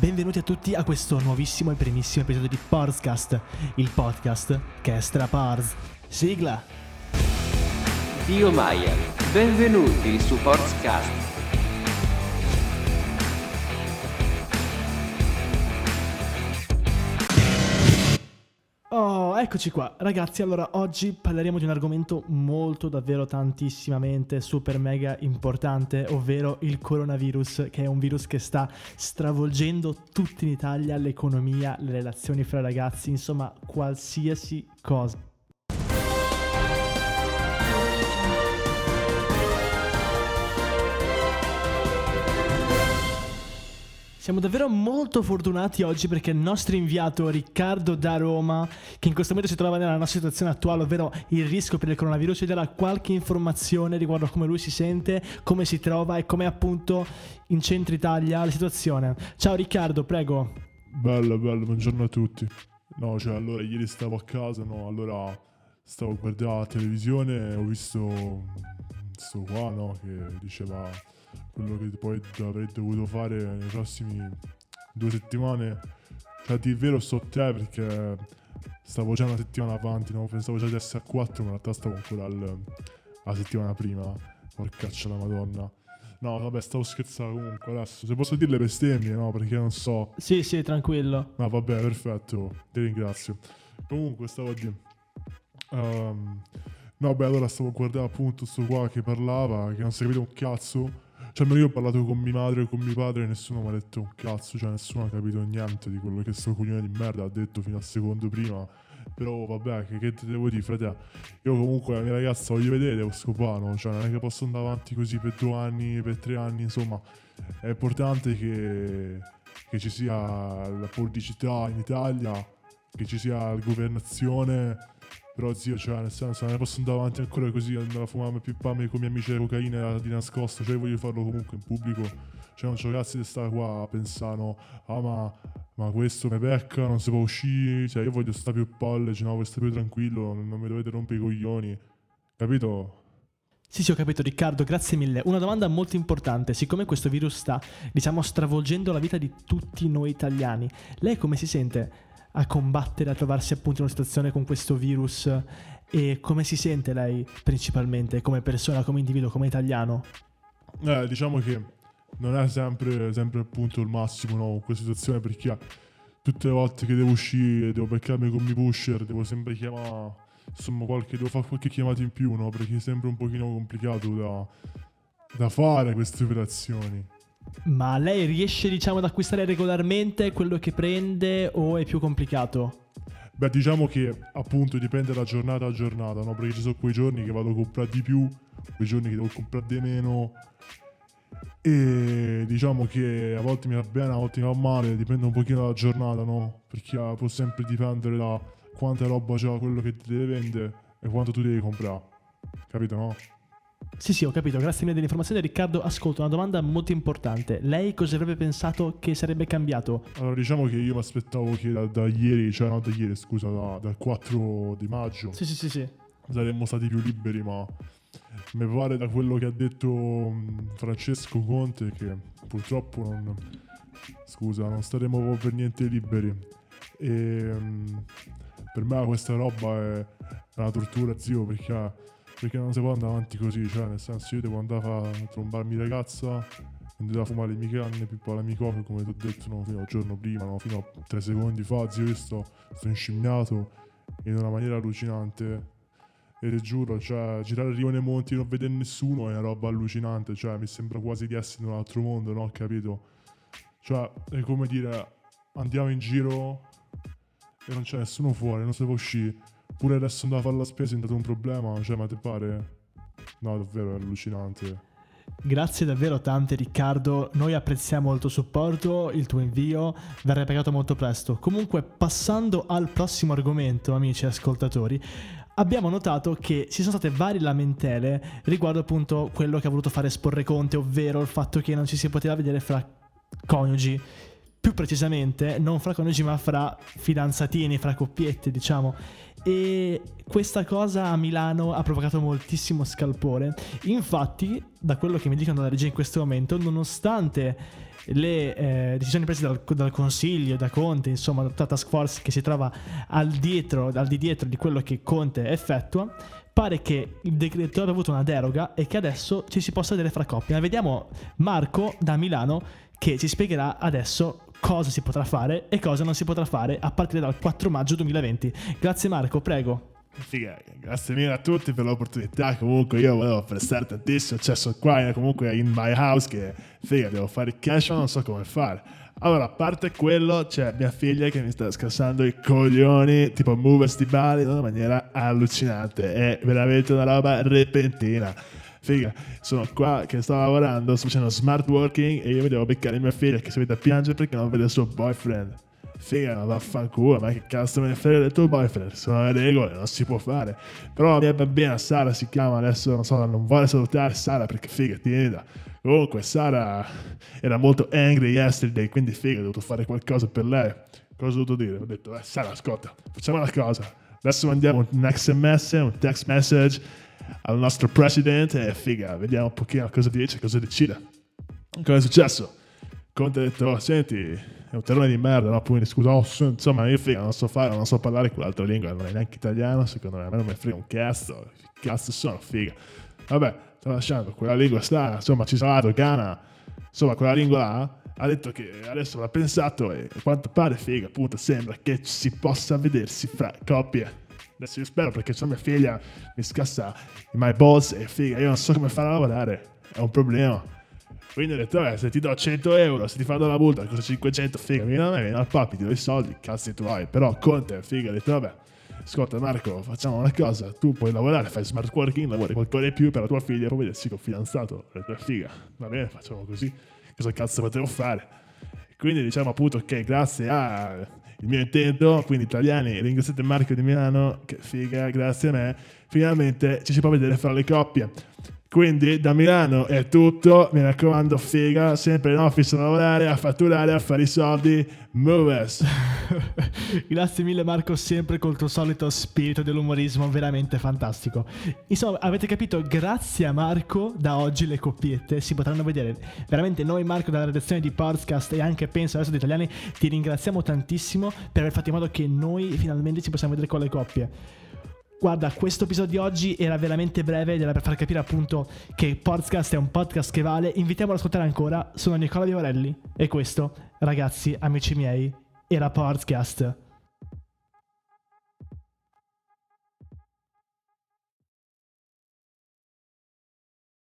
benvenuti a tutti a questo nuovissimo e primissimo episodio di Porscast, il podcast che è Strapars. Sigla! Dio Maya, benvenuti su Portscast. Eccoci qua. Ragazzi, allora oggi parleremo di un argomento molto, davvero tantissimamente, super mega importante, ovvero il coronavirus, che è un virus che sta stravolgendo tutti in Italia, l'economia, le relazioni fra ragazzi, insomma, qualsiasi cosa. Siamo davvero molto fortunati oggi perché il nostro inviato Riccardo da Roma, che in questo momento si trova nella nostra situazione attuale, ovvero il rischio per il coronavirus, ci darà qualche informazione riguardo a come lui si sente, come si trova e come appunto in centro Italia la situazione. Ciao Riccardo, prego. Bello, bello, buongiorno a tutti. No, cioè, allora ieri stavo a casa, no, allora stavo guardando la televisione e ho visto questo qua, no, che diceva quello che poi avrei dovuto fare nei prossimi due settimane. Cioè, di vero sto te perché stavo già una settimana avanti, no? pensavo già di essere a 4, ma in realtà stavo ancora al, alla settimana prima. Porcaccia la madonna. No, vabbè, stavo scherzando comunque adesso. Se posso dire le bestemmie, no? Perché non so. Sì, sì, tranquillo. No, vabbè, perfetto. Ti ringrazio. Comunque, stavo a dire. Um, no, beh, allora stavo guardando appunto sto qua che parlava, che non si capito un cazzo. Cioè, almeno io ho parlato con mia madre e con mio padre e nessuno mi ha detto un cazzo, cioè nessuno ha capito niente di quello che sto coglione di merda ha detto fino al secondo prima. Però vabbè, che, che ti devo dire, frate? Io comunque la mia ragazza voglio vedere lo scopano, cioè non è che posso andare avanti così per due anni, per tre anni, insomma. È importante che, che ci sia la politicità in Italia, che ci sia la governazione però zio, cioè, nel senso, non ne posso andare avanti ancora così, andare a fumare più pamme con i miei amici cocaina di nascosto, cioè voglio farlo comunque in pubblico. Cioè non c'ho cazzo di stare qua no, ah ma, ma questo mi becca, non si può uscire, cioè io voglio stare più palle, cioè no, voglio stare più tranquillo, non, non mi dovete rompere i coglioni, capito? Sì, sì, ho capito Riccardo, grazie mille. Una domanda molto importante, siccome questo virus sta, diciamo, stravolgendo la vita di tutti noi italiani, lei come si sente a combattere, a trovarsi appunto in una situazione con questo virus e come si sente lei principalmente come persona, come individuo, come italiano? Eh, diciamo che non è sempre, sempre appunto il massimo no, in questa situazione perché tutte le volte che devo uscire, devo beccarmi con i pusher, devo sempre chiamare, insomma qualche, devo fare qualche chiamata in più, no? Perché è sempre un pochino complicato da, da fare queste operazioni. Ma lei riesce, diciamo, ad acquistare regolarmente quello che prende o è più complicato? Beh, diciamo che appunto dipende da giornata a giornata, no? Perché ci sono quei giorni che vado a comprare di più, quei giorni che devo comprare di meno. E diciamo che a volte mi va bene, a volte mi va male, dipende un pochino dalla giornata, no? Perché può sempre dipendere da quanta roba c'ha quello che ti deve vendere e quanto tu devi comprare. Capito, no? Sì, sì, ho capito, grazie mille dell'informazione. Riccardo, ascolta, una domanda molto importante. Lei cosa avrebbe pensato che sarebbe cambiato? Allora, diciamo che io mi aspettavo che da, da, ieri, cioè no da ieri, scusa, da, dal 4 di maggio. Sì, sì, sì, sì. Saremmo stati più liberi, ma mi pare da quello che ha detto Francesco Conte che purtroppo non... Scusa, non staremo per niente liberi. E per me questa roba è una tortura, zio, perché perché non si può andare avanti così, cioè nel senso io devo andare a trombarmi ragazza, andare a fumare le mie canne, pippare la mia coca, come ti ho detto no, fino al giorno prima, no, fino a tre secondi fa, zio io sto, sto inscimmiato in una maniera allucinante. E ti giuro, cioè, girare a Rione Monti e non vedere nessuno è una roba allucinante, cioè, mi sembra quasi di essere in un altro mondo, no? Capito? Cioè, è come dire, andiamo in giro e non c'è nessuno fuori, non si può uscire Pure adesso andare a fare la spesa è stato un problema, cioè ma ti pare? No, davvero è allucinante. Grazie davvero tante Riccardo, noi apprezziamo il tuo supporto, il tuo invio, verrai pagato molto presto. Comunque passando al prossimo argomento, amici ascoltatori, abbiamo notato che ci sono state varie lamentele riguardo appunto quello che ha voluto fare Sporre Conte, ovvero il fatto che non ci si poteva vedere fra coniugi più precisamente non fra coniugi ma fra fidanzatini, fra coppiette diciamo. E questa cosa a Milano ha provocato moltissimo scalpore. Infatti, da quello che mi dicono dalla regia in questo momento, nonostante le eh, decisioni prese dal, dal, Consiglio, da Conte, insomma, da la task force che si trova al, dietro, al di dietro di quello che Conte effettua, pare che il decreto abbia avuto una deroga e che adesso ci si possa vedere fra coppie. Ma vediamo Marco da Milano che ci spiegherà adesso cosa si potrà fare e cosa non si potrà fare a partire dal 4 maggio 2020. Grazie Marco, prego. Figa, grazie mille a tutti per l'opportunità. Comunque, io volevo prestare tantissimo. Cioè, sono qua eh, comunque in my house. Che figa, devo fare il cash, ma non so come fare. Allora, a parte quello, c'è mia figlia che mi sta scassando i coglioni, tipo movers di Bali, in una maniera allucinante. È veramente una roba repentina. Figa, sono qua che sto lavorando, sto facendo smart working e io mi devo beccare mia figlia che si vede a piangere perché non vede il suo boyfriend. Figa, vaffanculo, ma che cazzo me ne frega del tuo boyfriend? Sono le regole, non si può fare. Però la mia bambina, Sara si chiama, adesso non so, non vuole salutare Sara perché figa, timida. Comunque, Sara era molto angry yesterday, quindi figa, ho dovuto fare qualcosa per lei. Cosa ho dovuto dire? Ho detto, eh, Sara, ascolta, facciamo una cosa. Adesso mandiamo un SMS, un text message al nostro presidente e figa, vediamo un pochino cosa dice, cosa decide. Cosa è successo? Conte ha detto, oh, senti, è un terrone di merda, no? Poi scusa, oh, insomma, io figa, non so fare, non so parlare quell'altra lingua, non è neanche italiano, secondo me, a me non mi frega un cazzo, che cazzo sono, figa. Vabbè, sto lasciando, quella lingua sta, insomma, ci sarà la dogana, insomma, quella lingua ha detto che adesso l'ha pensato e a quanto pare, figa, appunto, sembra che si possa vedersi fra coppie. Adesso io spero perché c'è mia figlia, mi scassa i my balls e figa, io non so come farla a lavorare, è un problema. Quindi ho detto, se ti do 100 euro, se ti fanno la multa, cosa 500, figa, vieni a me, vieni al papi, ti do i soldi, cazzi tu hai. Però Conte, figa, ho detto, vabbè, ascolta Marco, facciamo una cosa, tu puoi lavorare, fai smart working, lavori qualcosa di più per la tua figlia, poi vedersi con fidanzato. Ho detto, figa, va bene, facciamo così, cosa cazzo potevo fare? Quindi diciamo appunto che grazie a il mio intento, quindi italiani, ringraziate Marco di Milano, che figa, grazie a me, finalmente ci si può vedere fra le coppie. Quindi da Milano è tutto, mi raccomando, figa, sempre in office a lavorare, a fatturare, a fare i soldi, moves. Grazie mille Marco, sempre col tuo solito spirito dell'umorismo, veramente fantastico. Insomma, avete capito, grazie a Marco da oggi le coppiette si potranno vedere. Veramente noi Marco dalla redazione di Podcast e anche penso adesso di Italiani ti ringraziamo tantissimo per aver fatto in modo che noi finalmente ci possiamo vedere con le coppie. Guarda, questo episodio di oggi era veramente breve ed era per far capire appunto che Podcast è un podcast che vale. Invitiamo ad ascoltare ancora. Sono Nicola Vivarelli e questo, ragazzi, amici miei, era Podcast.